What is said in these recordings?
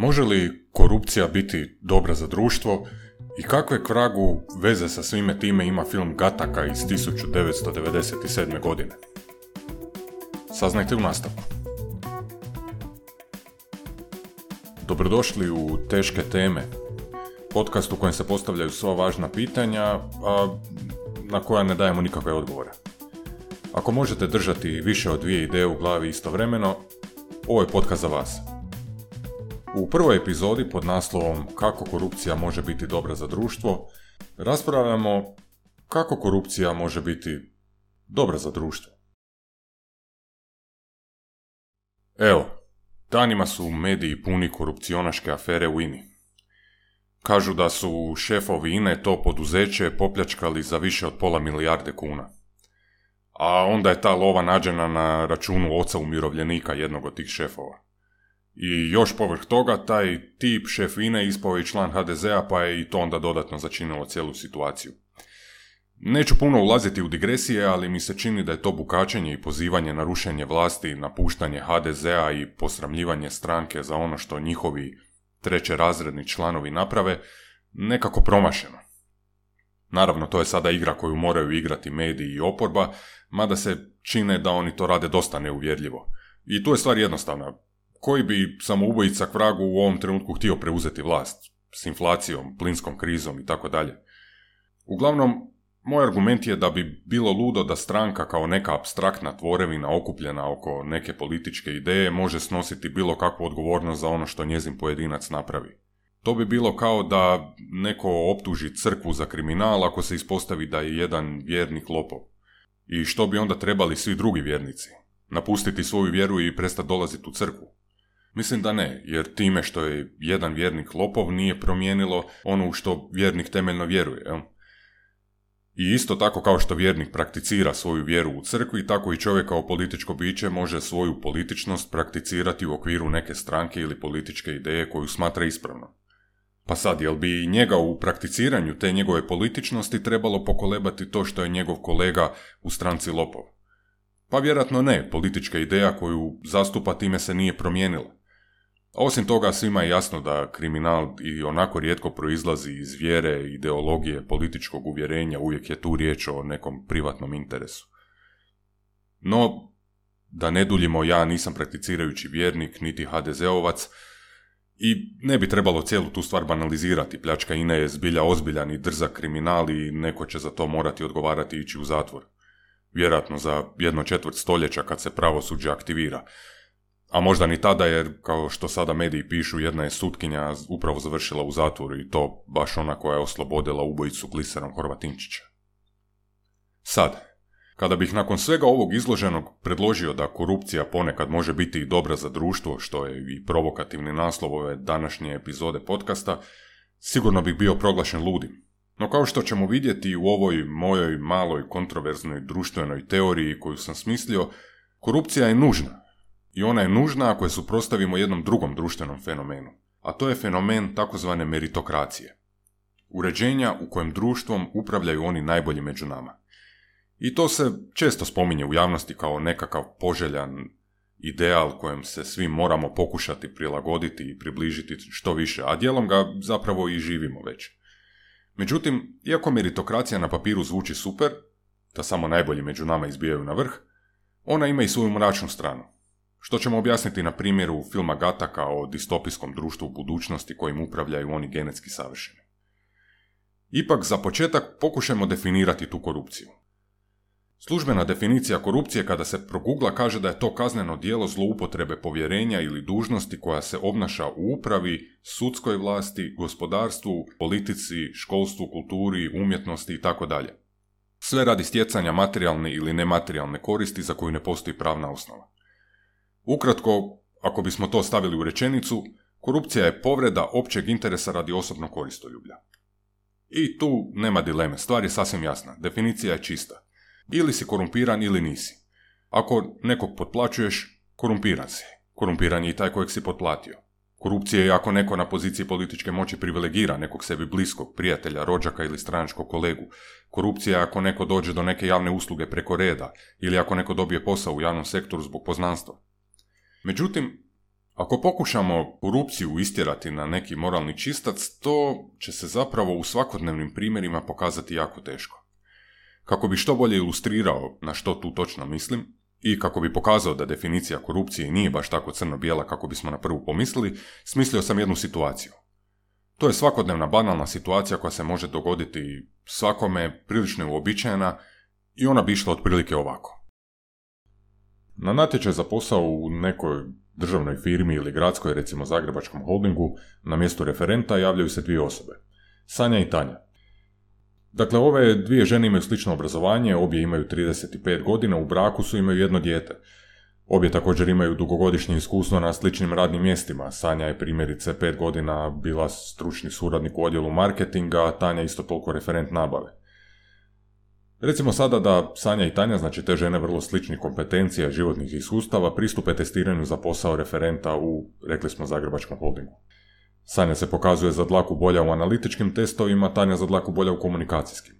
Može li korupcija biti dobra za društvo i kakve kragu veze sa svime time ima film Gataka iz 1997. godine? Saznajte u nastavku. Dobrodošli u Teške teme, podcast u kojem se postavljaju sva važna pitanja, a na koja ne dajemo nikakve odgovore. Ako možete držati više od dvije ideje u glavi istovremeno, ovo je podcast za vas. U prvoj epizodi pod naslovom Kako korupcija može biti dobra za društvo, raspravljamo kako korupcija može biti dobra za društvo. Evo, danima su mediji puni korupcionaške afere u INI. Kažu da su šefovi INE to poduzeće popljačkali za više od pola milijarde kuna. A onda je ta lova nađena na računu oca umirovljenika jednog od tih šefova. I još povrh toga, taj tip šef INE ispao je član HDZ-a, pa je i to onda dodatno začinilo cijelu situaciju. Neću puno ulaziti u digresije, ali mi se čini da je to bukačenje i pozivanje na rušenje vlasti, napuštanje HDZ-a i posramljivanje stranke za ono što njihovi treće razredni članovi naprave, nekako promašeno. Naravno, to je sada igra koju moraju igrati mediji i oporba, mada se čine da oni to rade dosta neuvjerljivo. I tu je stvar jednostavna koji bi samoubojica k vragu u ovom trenutku htio preuzeti vlast s inflacijom, plinskom krizom i tako dalje. Uglavnom, moj argument je da bi bilo ludo da stranka kao neka abstraktna tvorevina okupljena oko neke političke ideje može snositi bilo kakvu odgovornost za ono što njezin pojedinac napravi. To bi bilo kao da neko optuži crkvu za kriminal ako se ispostavi da je jedan vjernik lopov. I što bi onda trebali svi drugi vjernici? Napustiti svoju vjeru i prestati dolaziti u crkvu? Mislim da ne, jer time što je jedan vjernik lopov nije promijenilo ono u što vjernik temeljno vjeruje. Jel? I isto tako kao što vjernik prakticira svoju vjeru u crkvi, tako i čovjek kao političko biće može svoju političnost prakticirati u okviru neke stranke ili političke ideje koju smatra ispravno. Pa sad, jel bi njega u prakticiranju te njegove političnosti trebalo pokolebati to što je njegov kolega u stranci lopov? Pa vjerojatno ne, politička ideja koju zastupa time se nije promijenila. Osim toga, svima je jasno da kriminal i onako rijetko proizlazi iz vjere, ideologije, političkog uvjerenja, uvijek je tu riječ o nekom privatnom interesu. No, da ne duljimo, ja nisam prakticirajući vjernik, niti HDZ-ovac, i ne bi trebalo cijelu tu stvar banalizirati. Pljačka INE je zbilja ozbiljan i drzak kriminal i neko će za to morati odgovarati ići u zatvor. Vjerojatno za jedno četvrt stoljeća kad se pravosuđe aktivira. A možda ni tada jer, kao što sada mediji pišu, jedna je sutkinja upravo završila u zatvoru i to baš ona koja je oslobodila ubojicu gliserom Horvatinčića. Sad, kada bih nakon svega ovog izloženog predložio da korupcija ponekad može biti i dobra za društvo, što je i provokativni naslov ove današnje epizode podcasta, sigurno bih bio proglašen ludim. No kao što ćemo vidjeti u ovoj mojoj maloj kontroverznoj društvenoj teoriji koju sam smislio, korupcija je nužna i ona je nužna ako je suprostavimo jednom drugom društvenom fenomenu, a to je fenomen takozvane meritokracije. Uređenja u kojem društvom upravljaju oni najbolji među nama. I to se često spominje u javnosti kao nekakav poželjan ideal kojem se svi moramo pokušati prilagoditi i približiti što više, a dijelom ga zapravo i živimo već. Međutim, iako meritokracija na papiru zvuči super, da samo najbolji među nama izbijaju na vrh, ona ima i svoju mračnu stranu. Što ćemo objasniti na primjeru filma Gataka o distopijskom društvu u budućnosti kojim upravljaju oni genetski savršeni. Ipak za početak pokušajmo definirati tu korupciju. Službena definicija korupcije kada se progugla kaže da je to kazneno djelo zloupotrebe povjerenja ili dužnosti koja se obnaša u upravi, sudskoj vlasti, gospodarstvu, politici, školstvu, kulturi, umjetnosti itd. Sve radi stjecanja materijalne ili nematerijalne koristi za koju ne postoji pravna osnova. Ukratko, ako bismo to stavili u rečenicu, korupcija je povreda općeg interesa radi osobnog koristoljublja. I tu nema dileme, stvar je sasvim jasna, definicija je čista. Ili si korumpiran ili nisi. Ako nekog potplaćuješ, korumpiran si. Korumpiran je i taj kojeg si potplatio. Korupcija je ako neko na poziciji političke moći privilegira nekog sebi bliskog, prijatelja, rođaka ili stranačkog kolegu. Korupcija je ako neko dođe do neke javne usluge preko reda ili ako neko dobije posao u javnom sektoru zbog poznanstva. Međutim, Ako pokušamo korupciju istjerati na neki moralni čistac, to će se zapravo u svakodnevnim primjerima pokazati jako teško. Kako bi što bolje ilustrirao na što tu točno mislim, i kako bi pokazao da definicija korupcije nije baš tako crno-bijela kako bismo na prvu pomislili, smislio sam jednu situaciju. To je svakodnevna banalna situacija koja se može dogoditi svakome, prilično je uobičajena i ona bi išla otprilike ovako. Na natječaj za posao u nekoj državnoj firmi ili gradskoj, recimo Zagrebačkom holdingu, na mjestu referenta javljaju se dvije osobe. Sanja i Tanja. Dakle, ove dvije žene imaju slično obrazovanje, obje imaju 35 godina, u braku su imaju jedno dijete. Obje također imaju dugogodišnje iskustvo na sličnim radnim mjestima. Sanja je primjerice pet godina bila stručni suradnik u odjelu marketinga, a Tanja isto toliko referent nabave. Recimo sada da Sanja i Tanja, znači te žene vrlo sličnih kompetencija životnih iskustava, pristupe testiranju za posao referenta u, rekli smo, Zagrebačkom holdingu. Sanja se pokazuje za dlaku bolja u analitičkim testovima, Tanja za dlaku bolja u komunikacijskim.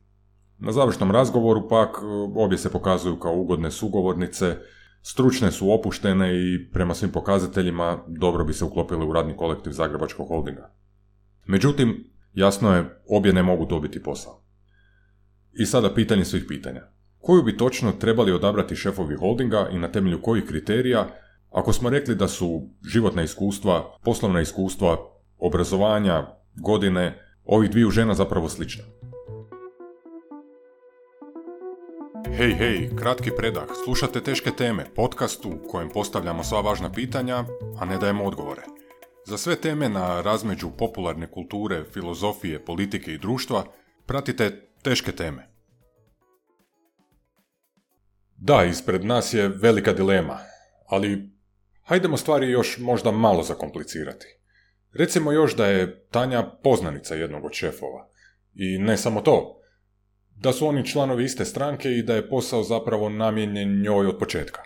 Na završnom razgovoru pak obje se pokazuju kao ugodne sugovornice, stručne su opuštene i prema svim pokazateljima dobro bi se uklopile u radni kolektiv Zagrebačkog holdinga. Međutim, jasno je, obje ne mogu dobiti posao. I sada pitanje svih pitanja. Koju bi točno trebali odabrati šefovi holdinga i na temelju kojih kriterija, ako smo rekli da su životna iskustva, poslovna iskustva, obrazovanja, godine, ovih dviju žena zapravo slična. Hej, hej, kratki predah. Slušate Teške teme, podcastu u kojem postavljamo sva važna pitanja, a ne dajemo odgovore. Za sve teme na razmeđu popularne kulture, filozofije, politike i društva pratite Teške teme. Da, ispred nas je velika dilema, ali hajdemo stvari još možda malo zakomplicirati. Recimo još da je Tanja poznanica jednog od šefova. I ne samo to, da su oni članovi iste stranke i da je posao zapravo namijenjen njoj od početka.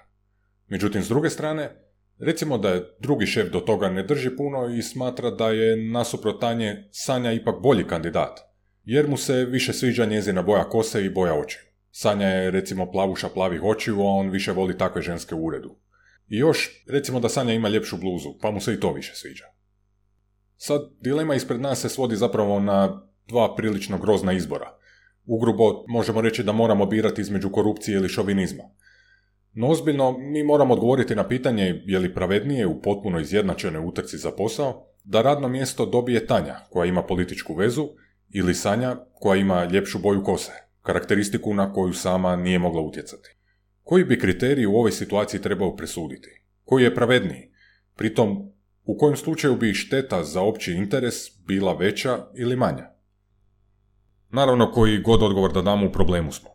Međutim, s druge strane, recimo da je drugi šef do toga ne drži puno i smatra da je nasuprot Tanje Sanja ipak bolji kandidat, jer mu se više sviđa njezina boja kose i boja očiju. Sanja je recimo plavuša plavih očiju, a on više voli takve ženske u uredu. I još, recimo da Sanja ima ljepšu bluzu, pa mu se i to više sviđa. Sad, dilema ispred nas se svodi zapravo na dva prilično grozna izbora. Ugrubo možemo reći da moramo birati između korupcije ili šovinizma. No ozbiljno, mi moramo odgovoriti na pitanje je li pravednije u potpuno izjednačenoj utrci za posao da radno mjesto dobije Tanja, koja ima političku vezu, ili Sanja, koja ima ljepšu boju kose, karakteristiku na koju sama nije mogla utjecati. Koji bi kriterij u ovoj situaciji trebao presuditi? Koji je pravedniji? Pritom, u kojem slučaju bi šteta za opći interes bila veća ili manja? Naravno, koji god odgovor da damo u problemu smo.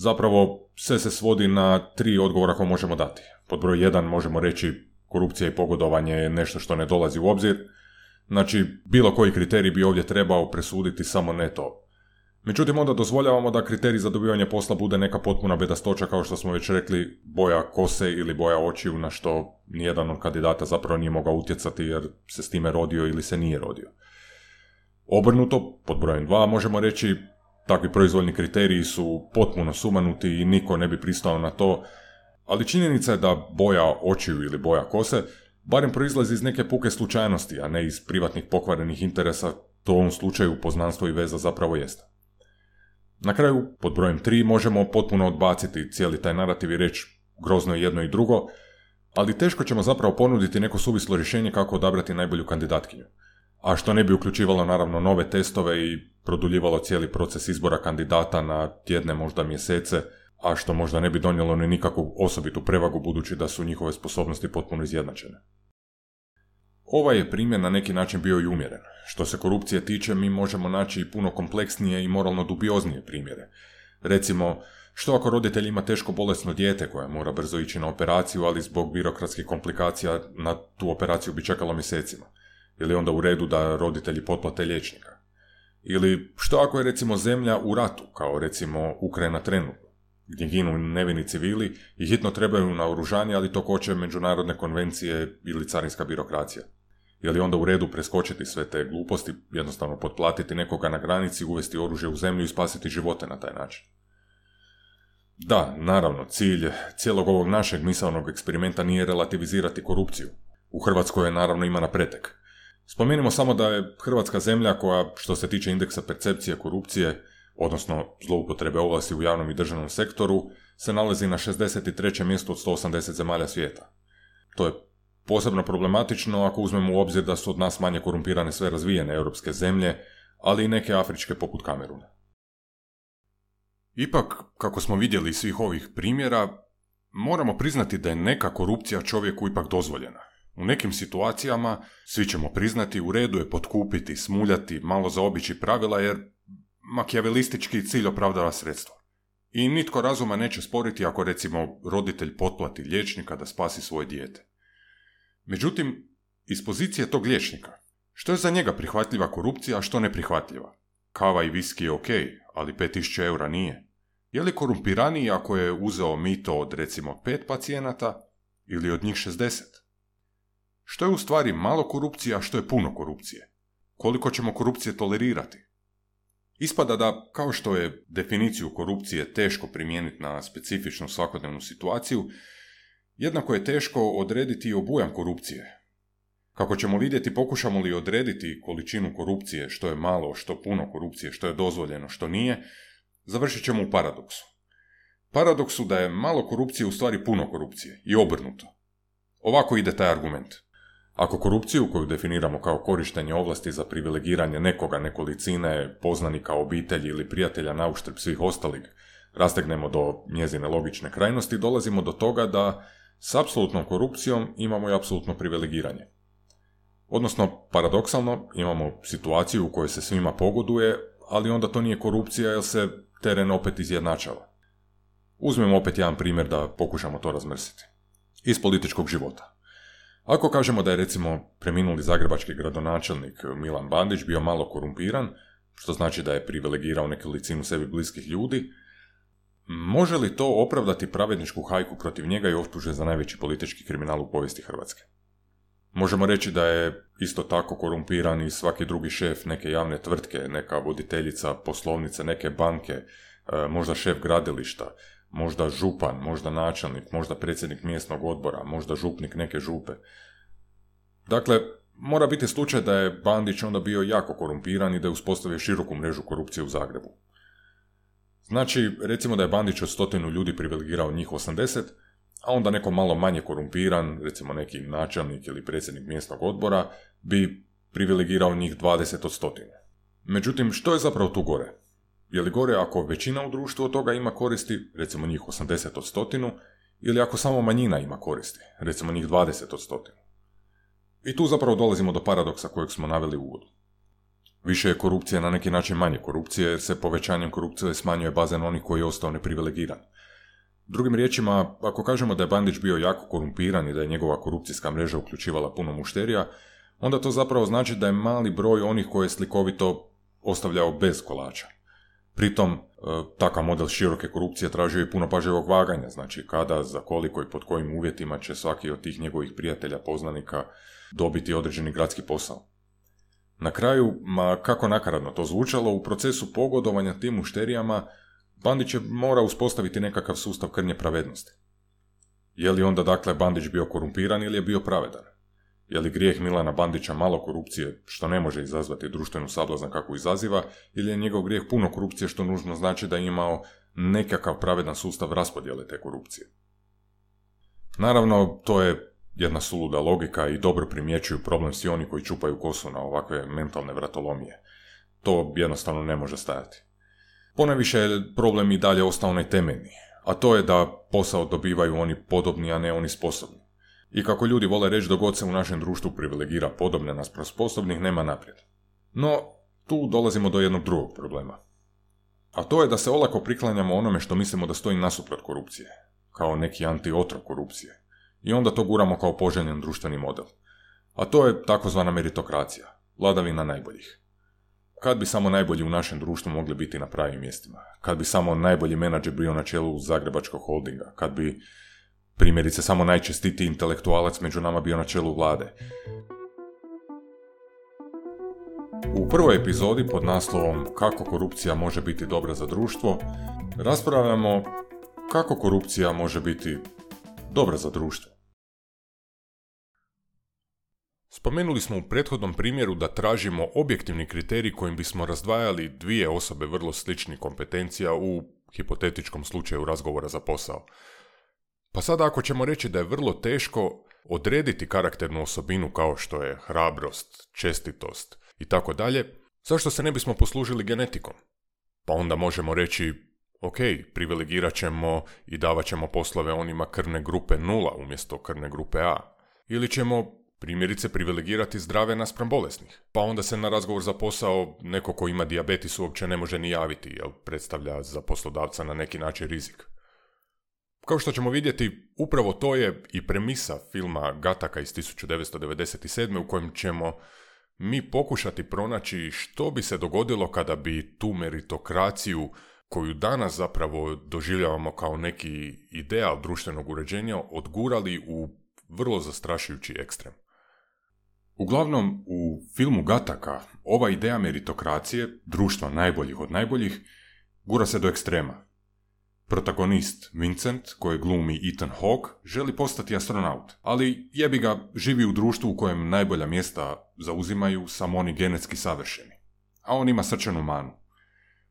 Zapravo, sve se svodi na tri odgovora koje možemo dati. Pod broj jedan možemo reći korupcija i pogodovanje je nešto što ne dolazi u obzir. Znači, bilo koji kriterij bi ovdje trebao presuditi samo ne to. Međutim, onda dozvoljavamo da kriterij za dobivanje posla bude neka potpuna bedastoća, kao što smo već rekli, boja kose ili boja očiju, na što nijedan od kandidata zapravo nije mogao utjecati jer se s time rodio ili se nije rodio. Obrnuto, pod brojem 2 možemo reći, takvi proizvoljni kriteriji su potpuno sumanuti i niko ne bi pristao na to, ali činjenica je da boja očiju ili boja kose barem proizlazi iz neke puke slučajnosti, a ne iz privatnih pokvarenih interesa, to u ovom slučaju poznanstvo i veza zapravo jeste. Na kraju, pod brojem 3 možemo potpuno odbaciti cijeli taj narativ i reći grozno je jedno i drugo, ali teško ćemo zapravo ponuditi neko suvislo rješenje kako odabrati najbolju kandidatkinju a što ne bi uključivalo naravno nove testove i produljivalo cijeli proces izbora kandidata na tjedne, možda mjesece, a što možda ne bi donijelo ni nikakvu osobitu prevagu budući da su njihove sposobnosti potpuno izjednačene. Ovaj je primjer na neki način bio i umjeren. Što se korupcije tiče, mi možemo naći i puno kompleksnije i moralno dubioznije primjere. Recimo, što ako roditelj ima teško bolesno dijete koje mora brzo ići na operaciju, ali zbog birokratskih komplikacija na tu operaciju bi čekalo mjesecima? Ili onda u redu da roditelji potplate liječnika? Ili što ako je recimo zemlja u ratu, kao recimo Ukrajina trenutno, gdje ginu nevini civili i hitno trebaju na oružanje, ali to koče međunarodne konvencije ili carinska birokracija? Je li onda u redu preskočiti sve te gluposti, jednostavno potplatiti nekoga na granici, uvesti oružje u zemlju i spasiti živote na taj način? Da, naravno, cilj cijelog ovog našeg misalnog eksperimenta nije relativizirati korupciju, U Hrvatskoj je naravno ima na pretek. Spomenimo samo da je Hrvatska zemlja koja, što se tiče indeksa percepcije korupcije, odnosno zloupotrebe ovlasti u javnom i državnom sektoru, se nalazi na 63. mjestu od 180 zemalja svijeta. To je posebno problematično ako uzmemo u obzir da su od nas manje korumpirane sve razvijene europske zemlje, ali i neke afričke poput Kameruna. Ipak, kako smo vidjeli iz svih ovih primjera, moramo priznati da je neka korupcija čovjeku ipak dozvoljena. U nekim situacijama, svi ćemo priznati, u redu je potkupiti, smuljati, malo zaobići pravila jer makijavelistički cilj opravdava sredstvo. I nitko razuma neće sporiti ako recimo roditelj potplati liječnika da spasi svoje dijete. Međutim, iz pozicije tog liječnika, što je za njega prihvatljiva korupcija, a što neprihvatljiva? Kava i viski je ok, ali 5000 eura nije. Je li korumpiraniji ako je uzeo mito od recimo pet pacijenata ili od njih 60? Što je u stvari malo korupcije, a što je puno korupcije? Koliko ćemo korupcije tolerirati? Ispada da, kao što je definiciju korupcije teško primijeniti na specifičnu svakodnevnu situaciju, jednako je teško odrediti i obujam korupcije. Kako ćemo vidjeti, pokušamo li odrediti količinu korupcije, što je malo, što puno korupcije, što je dozvoljeno, što nije, završit ćemo u paradoksu. Paradoksu da je malo korupcije u stvari puno korupcije i obrnuto. Ovako ide taj argument. Ako korupciju koju definiramo kao korištenje ovlasti za privilegiranje nekoga nekolicine, poznanika, obitelji ili prijatelja na uštrb svih ostalih, rastegnemo do njezine logične krajnosti, dolazimo do toga da s apsolutnom korupcijom imamo i apsolutno privilegiranje. Odnosno, paradoksalno, imamo situaciju u kojoj se svima pogoduje, ali onda to nije korupcija jer se teren opet izjednačava. Uzmemo opet jedan primjer da pokušamo to razmrsiti. Iz političkog života. Ako kažemo da je recimo preminuli zagrebački gradonačelnik Milan Bandić bio malo korumpiran, što znači da je privilegirao nekolicinu sebi bliskih ljudi, može li to opravdati pravedničku hajku protiv njega i optuže za najveći politički kriminal u povijesti Hrvatske? Možemo reći da je isto tako korumpiran i svaki drugi šef neke javne tvrtke, neka voditeljica poslovnice, neke banke, e, možda šef gradilišta, možda župan, možda načelnik, možda predsjednik mjesnog odbora, možda župnik neke župe. Dakle, mora biti slučaj da je Bandić onda bio jako korumpiran i da je uspostavio široku mrežu korupcije u Zagrebu. Znači, recimo da je Bandić od stotinu ljudi privilegirao njih 80, a onda neko malo manje korumpiran, recimo neki načelnik ili predsjednik mjesnog odbora, bi privilegirao njih 20 od stotine. Međutim, što je zapravo tu gore? Je li gore ako većina u društvu od toga ima koristi, recimo njih 80 od stotinu, ili ako samo manjina ima koristi, recimo njih 20 od stotinu? I tu zapravo dolazimo do paradoksa kojeg smo naveli u uvodu. Više je korupcija na neki način manje korupcije jer se povećanjem korupcije smanjuje bazen onih koji je ostao neprivilegiran. Drugim riječima, ako kažemo da je Bandić bio jako korumpiran i da je njegova korupcijska mreža uključivala puno mušterija, onda to zapravo znači da je mali broj onih koje je slikovito ostavljao bez kolača. Pritom, e, takav model široke korupcije tražio i puno pažljivog vaganja, znači kada, za koliko i pod kojim uvjetima će svaki od tih njegovih prijatelja, poznanika dobiti određeni gradski posao. Na kraju, ma kako nakaradno to zvučalo, u procesu pogodovanja tim mušterijama Bandić je mora uspostaviti nekakav sustav krnje pravednosti. Je li onda dakle Bandić bio korumpiran ili je bio pravedan? Je li grijeh Milana Bandića malo korupcije, što ne može izazvati društvenu sablazan kako izaziva, ili je njegov grijeh puno korupcije, što nužno znači da je imao nekakav pravedan sustav raspodjele te korupcije? Naravno, to je jedna suluda logika i dobro primjećuju problem svi oni koji čupaju kosu na ovakve mentalne vratolomije. To jednostavno ne može stajati. Ponaviše je problem i dalje ostao onaj temeljni, a to je da posao dobivaju oni podobni, a ne oni sposobni. I kako ljudi vole reći dogod se u našem društvu privilegira podobne nas sposobnih, nema naprijed. No, tu dolazimo do jednog drugog problema. A to je da se olako priklanjamo onome što mislimo da stoji nasuprot korupcije, kao neki antiotrov korupcije. I onda to guramo kao poželjen društveni model. A to je takozvana meritokracija, vladavina najboljih. Kad bi samo najbolji u našem društvu mogli biti na pravim mjestima? Kad bi samo najbolji menadžer bio na čelu Zagrebačkog holdinga? Kad bi primjerice samo najčestitiji intelektualac među nama bio na čelu vlade? U prvoj epizodi pod naslovom Kako korupcija može biti dobra za društvo raspravljamo kako korupcija može biti dobra za društvo. Spomenuli smo u prethodnom primjeru da tražimo objektivni kriterij kojim bismo razdvajali dvije osobe vrlo sličnih kompetencija u hipotetičkom slučaju razgovora za posao. Pa sada ako ćemo reći da je vrlo teško odrediti karakternu osobinu kao što je hrabrost, čestitost i tako dalje, zašto se ne bismo poslužili genetikom? Pa onda možemo reći, ok, privilegirat ćemo i davat ćemo poslove onima krvne grupe nula umjesto krvne grupe A. Ili ćemo primjerice privilegirati zdrave naspram bolesnih. Pa onda se na razgovor za posao neko ko ima dijabetes uopće ne može ni javiti, jer predstavlja za poslodavca na neki način rizik. Kao što ćemo vidjeti, upravo to je i premisa filma Gataka iz 1997. u kojem ćemo mi pokušati pronaći što bi se dogodilo kada bi tu meritokraciju koju danas zapravo doživljavamo kao neki ideal društvenog uređenja odgurali u vrlo zastrašujući ekstrem. Uglavnom, u filmu Gataka ova ideja meritokracije, društva najboljih od najboljih, gura se do ekstrema. Protagonist Vincent, koji glumi Ethan Hawke, želi postati astronaut, ali jebi ga živi u društvu u kojem najbolja mjesta zauzimaju samo oni genetski savršeni, a on ima srčanu manu.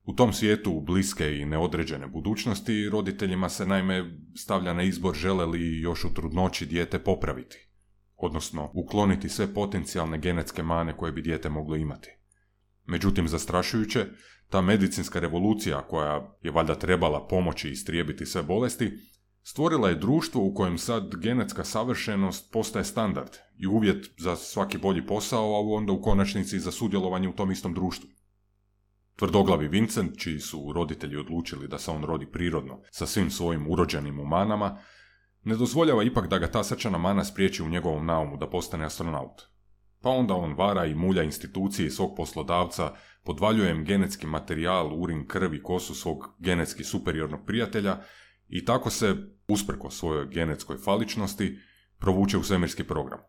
U tom svijetu bliske i neodređene budućnosti roditeljima se naime stavlja na izbor žele li još u trudnoći dijete popraviti, odnosno ukloniti sve potencijalne genetske mane koje bi dijete moglo imati. Međutim, zastrašujuće, ta medicinska revolucija koja je valjda trebala pomoći istrijebiti sve bolesti, stvorila je društvo u kojem sad genetska savršenost postaje standard i uvjet za svaki bolji posao, a onda u konačnici za sudjelovanje u tom istom društvu. Tvrdoglavi Vincent, čiji su roditelji odlučili da se on rodi prirodno sa svim svojim urođenim umanama, ne dozvoljava ipak da ga ta srčana mana spriječi u njegovom naumu da postane astronaut. Pa onda on vara i mulja institucije svog poslodavca, podvaljuje im genetski materijal, urin, krv i kosu svog genetski superiornog prijatelja i tako se, usprko svojoj genetskoj faličnosti, provuče u svemirski program.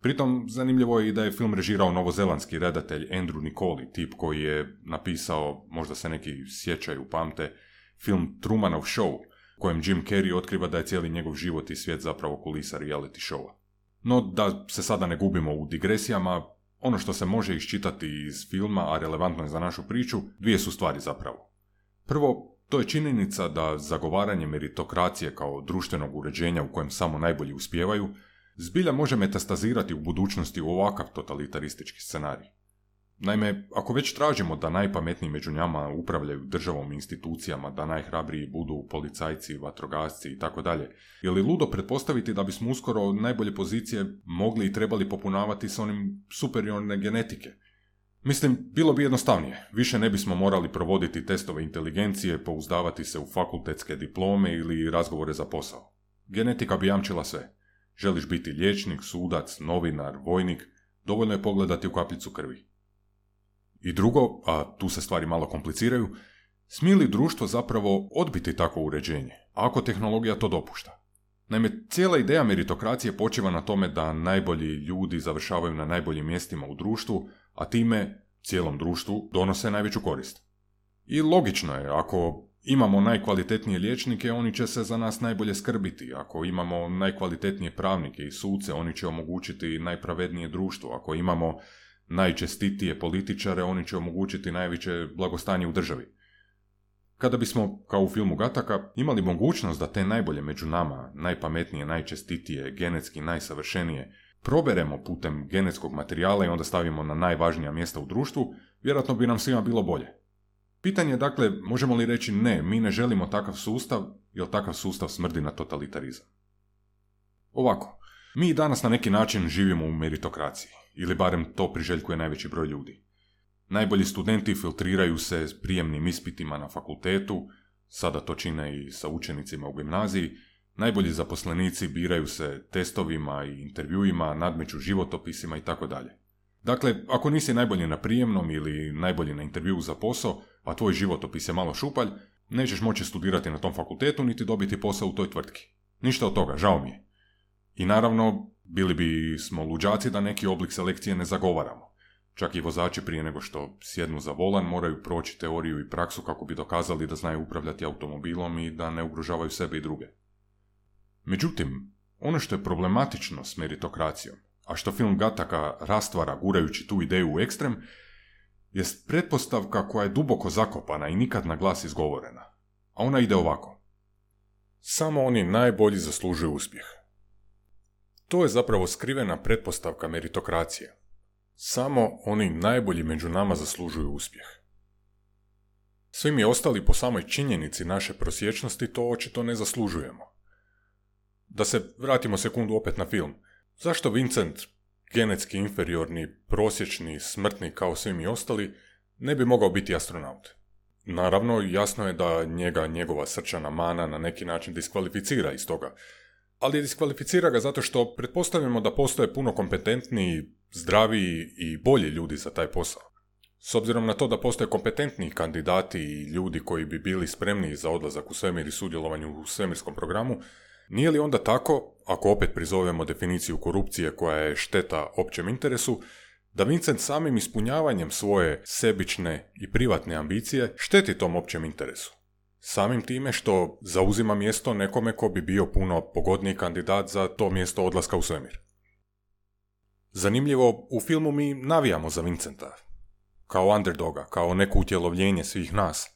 Pritom, zanimljivo je i da je film režirao novozelandski redatelj Andrew Nicoli, tip koji je napisao, možda se neki sjećaju, pamte, film Trumanov Show, kojem Jim Carrey otkriva da je cijeli njegov život i svijet zapravo kulisa reality showa. No, da se sada ne gubimo u digresijama, ono što se može iščitati iz filma, a relevantno je za našu priču, dvije su stvari zapravo. Prvo, to je činjenica da zagovaranje meritokracije kao društvenog uređenja u kojem samo najbolji uspijevaju, zbilja može metastazirati u budućnosti u ovakav totalitaristički scenarij. Naime, ako već tražimo da najpametniji među njama upravljaju državom i institucijama, da najhrabriji budu policajci, vatrogasci i tako dalje, je li ludo pretpostaviti da bismo uskoro najbolje pozicije mogli i trebali popunavati s onim superiorne genetike? Mislim, bilo bi jednostavnije. Više ne bismo morali provoditi testove inteligencije, pouzdavati se u fakultetske diplome ili razgovore za posao. Genetika bi jamčila sve. Želiš biti liječnik, sudac, novinar, vojnik, dovoljno je pogledati u kapljicu krvi. I drugo, a tu se stvari malo kompliciraju, smije li društvo zapravo odbiti takvo uređenje, ako tehnologija to dopušta? Naime, cijela ideja meritokracije počiva na tome da najbolji ljudi završavaju na najboljim mjestima u društvu, a time cijelom društvu donose najveću korist. I logično je, ako imamo najkvalitetnije liječnike, oni će se za nas najbolje skrbiti. Ako imamo najkvalitetnije pravnike i suce, oni će omogućiti najpravednije društvo. Ako imamo najčestitije političare, oni će omogućiti najveće blagostanje u državi. Kada bismo, kao u filmu Gataka, imali mogućnost da te najbolje među nama, najpametnije, najčestitije, genetski najsavršenije, proberemo putem genetskog materijala i onda stavimo na najvažnija mjesta u društvu, vjerojatno bi nam svima bilo bolje. Pitanje je dakle, možemo li reći ne, mi ne želimo takav sustav, jer takav sustav smrdi na totalitarizam. Ovako, mi danas na neki način živimo u meritokraciji ili barem to priželjkuje najveći broj ljudi. Najbolji studenti filtriraju se s prijemnim ispitima na fakultetu, sada to čine i sa učenicima u gimnaziji, najbolji zaposlenici biraju se testovima i intervjuima, nadmeću životopisima i tako dalje. Dakle, ako nisi najbolji na prijemnom ili najbolji na intervju za posao, a tvoj životopis je malo šupalj, nećeš moći studirati na tom fakultetu niti dobiti posao u toj tvrtki. Ništa od toga, žao mi je. I naravno, bili bi smo luđaci da neki oblik selekcije ne zagovaramo. Čak i vozači prije nego što sjednu za volan moraju proći teoriju i praksu kako bi dokazali da znaju upravljati automobilom i da ne ugrožavaju sebe i druge. Međutim, ono što je problematično s meritokracijom, a što film Gataka rastvara gurajući tu ideju u ekstrem, jest pretpostavka koja je duboko zakopana i nikad na glas izgovorena. A ona ide ovako. Samo oni najbolji zaslužuju uspjeh. To je zapravo skrivena pretpostavka meritokracije. Samo oni najbolji među nama zaslužuju uspjeh. Svi mi ostali po samoj činjenici naše prosječnosti to očito ne zaslužujemo. Da se vratimo sekundu opet na film. Zašto Vincent, genetski inferiorni, prosječni, smrtni kao svi mi ostali, ne bi mogao biti astronaut? Naravno, jasno je da njega njegova srčana mana na neki način diskvalificira iz toga, ali diskvalificira ga zato što pretpostavljamo da postoje puno kompetentniji, zdraviji i bolji ljudi za taj posao. S obzirom na to da postoje kompetentni kandidati i ljudi koji bi bili spremni za odlazak u svemir i sudjelovanju u svemirskom programu, nije li onda tako, ako opet prizovemo definiciju korupcije koja je šteta općem interesu, da Vincent samim ispunjavanjem svoje sebične i privatne ambicije šteti tom općem interesu? Samim time što zauzima mjesto nekome ko bi bio puno pogodniji kandidat za to mjesto odlaska u svemir. Zanimljivo, u filmu mi navijamo za Vincenta, kao underdoga, kao neko utjelovljenje svih nas,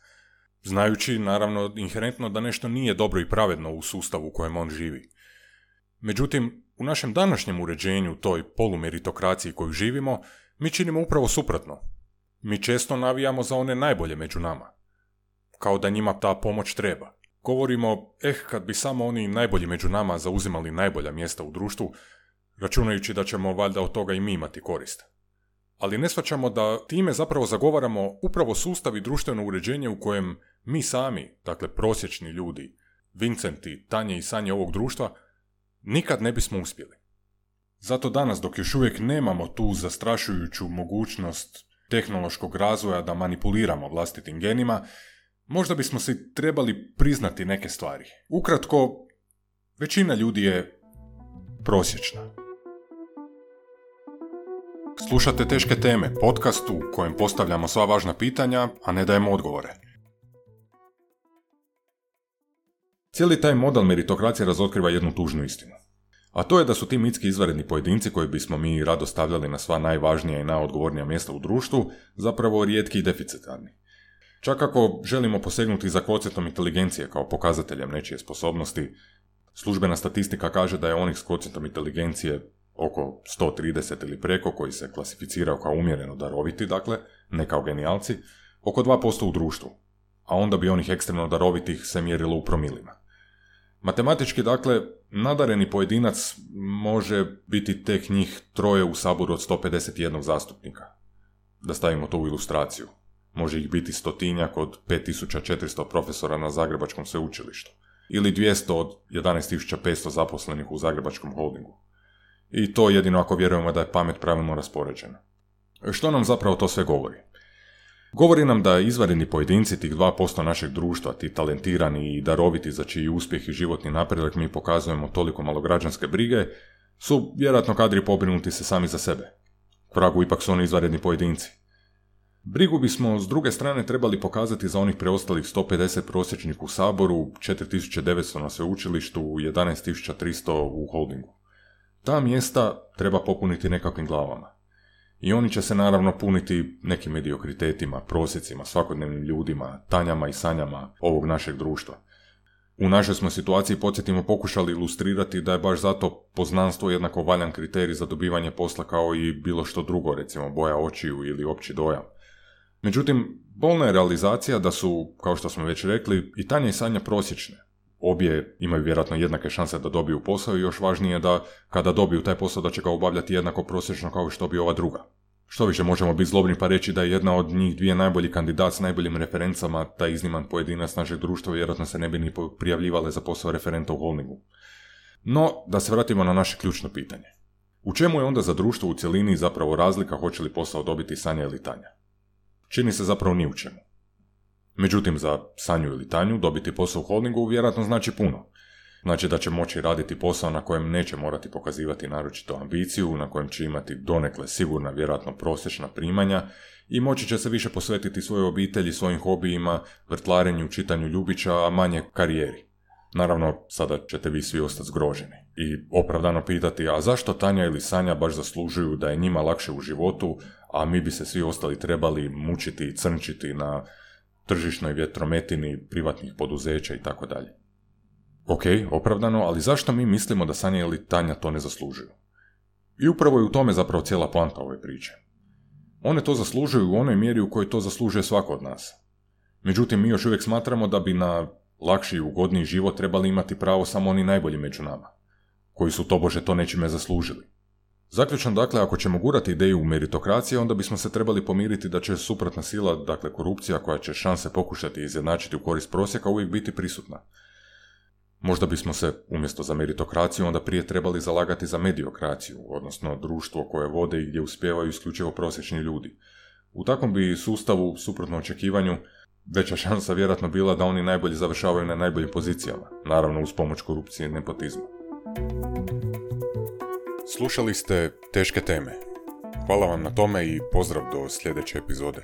znajući naravno inherentno da nešto nije dobro i pravedno u sustavu u kojem on živi. Međutim, u našem današnjem uređenju, toj polumeritokraciji koju živimo, mi činimo upravo suprotno. Mi često navijamo za one najbolje među nama. Kao da njima ta pomoć treba. Govorimo, eh, kad bi samo oni najbolji među nama zauzimali najbolja mjesta u društvu, računajući da ćemo valjda od toga i mi imati korist. Ali ne shvaćamo da time zapravo zagovaramo upravo sustav i društveno uređenje u kojem mi sami, dakle prosječni ljudi, Vincenti, Tanje i Sanje ovog društva, nikad ne bismo uspjeli. Zato danas, dok još uvijek nemamo tu zastrašujuću mogućnost tehnološkog razvoja da manipuliramo vlastitim genima, možda bismo si trebali priznati neke stvari. Ukratko, većina ljudi je prosječna. Slušate Teške teme, podcast u kojem postavljamo sva važna pitanja, a ne dajemo odgovore. Cijeli taj model meritokracije razotkriva jednu tužnu istinu. A to je da su ti mitski izvanredni pojedinci koji bismo mi rado stavljali na sva najvažnija i najodgovornija mjesta u društvu, zapravo rijetki i deficitarni. Čak ako želimo posegnuti za kvocijentom inteligencije kao pokazateljem nečije sposobnosti, službena statistika kaže da je onih s kvocijentom inteligencije oko 130 ili preko, koji se klasificirao kao umjereno daroviti, dakle, ne kao genijalci, oko 2% u društvu, a onda bi onih ekstremno darovitih se mjerilo u promilima. Matematički, dakle, nadareni pojedinac može biti tek njih troje u saboru od 151 zastupnika. Da stavimo to u ilustraciju. Može ih biti stotinjak od 5400 profesora na Zagrebačkom sveučilištu. Ili 200 od 11500 zaposlenih u Zagrebačkom holdingu. I to jedino ako vjerujemo da je pamet pravilno raspoređena. Što nam zapravo to sve govori? Govori nam da izvanredni pojedinci, tih 2% našeg društva, ti talentirani i daroviti za čiji uspjeh i životni napredak mi pokazujemo toliko malograđanske brige, su vjerojatno kadri pobrinuti se sami za sebe. Pragu ipak su oni izvanredni pojedinci. Brigu bismo s druge strane trebali pokazati za onih preostalih 150 prosječnih u Saboru, 4900 na sveučilištu, 11300 u holdingu. Ta mjesta treba popuniti nekakvim glavama. I oni će se naravno puniti nekim mediokritetima, prosjecima, svakodnevnim ljudima, tanjama i sanjama ovog našeg društva. U našoj smo situaciji, podsjetimo, pokušali ilustrirati da je baš zato poznanstvo jednako valjan kriterij za dobivanje posla kao i bilo što drugo, recimo boja očiju ili opći dojam. Međutim, bolna je realizacija da su, kao što smo već rekli, i Tanja i Sanja prosječne, obje imaju vjerojatno jednake šanse da dobiju posao i još važnije da kada dobiju taj posao da će ga obavljati jednako prosječno kao što bi ova druga. Što više možemo biti zlobni pa reći da je jedna od njih dvije najbolji kandidat s najboljim referencama, taj izniman pojedinac našeg društva vjerojatno se ne bi ni prijavljivale za posao referenta u holdingu. No, da se vratimo na naše ključno pitanje. U čemu je onda za društvo u cjelini zapravo razlika hoće li posao dobiti Sanja ili Tanja? Čini se zapravo ni u čemu. Međutim, za Sanju ili Tanju dobiti posao u holdingu vjerojatno znači puno. Znači da će moći raditi posao na kojem neće morati pokazivati naročito ambiciju, na kojem će imati donekle sigurna, vjerojatno prosječna primanja i moći će se više posvetiti svojoj obitelji, svojim hobijima, vrtlarenju, čitanju ljubića, a manje karijeri. Naravno, sada ćete vi svi ostati zgroženi. I opravdano pitati, a zašto Tanja ili Sanja baš zaslužuju da je njima lakše u životu, a mi bi se svi ostali trebali mučiti i crnčiti na tržišnoj vjetrometini privatnih poduzeća i tako dalje. Ok, opravdano, ali zašto mi mislimo da Sanja ili Tanja to ne zaslužuju? I upravo je u tome zapravo cijela poanta ove priče. One to zaslužuju u onoj mjeri u kojoj to zaslužuje svako od nas. Međutim, mi još uvijek smatramo da bi na lakši i ugodniji život trebali imati pravo samo oni najbolji među nama, koji su tobože to nečime zaslužili. Zaključno dakle, ako ćemo gurati ideju meritokracije, onda bismo se trebali pomiriti da će suprotna sila, dakle korupcija koja će šanse pokušati izjednačiti u korist prosjeka uvijek biti prisutna. Možda bismo se, umjesto za meritokraciju, onda prije trebali zalagati za mediokraciju, odnosno društvo koje vode i gdje uspijevaju isključivo prosječni ljudi. U takvom bi sustavu, suprotno očekivanju, veća šansa vjerojatno bila da oni najbolje završavaju na najboljim pozicijama, naravno uz pomoć korupcije i nepotizma. Slušali ste teške teme. Hvala vam na tome i pozdrav do sljedeće epizode.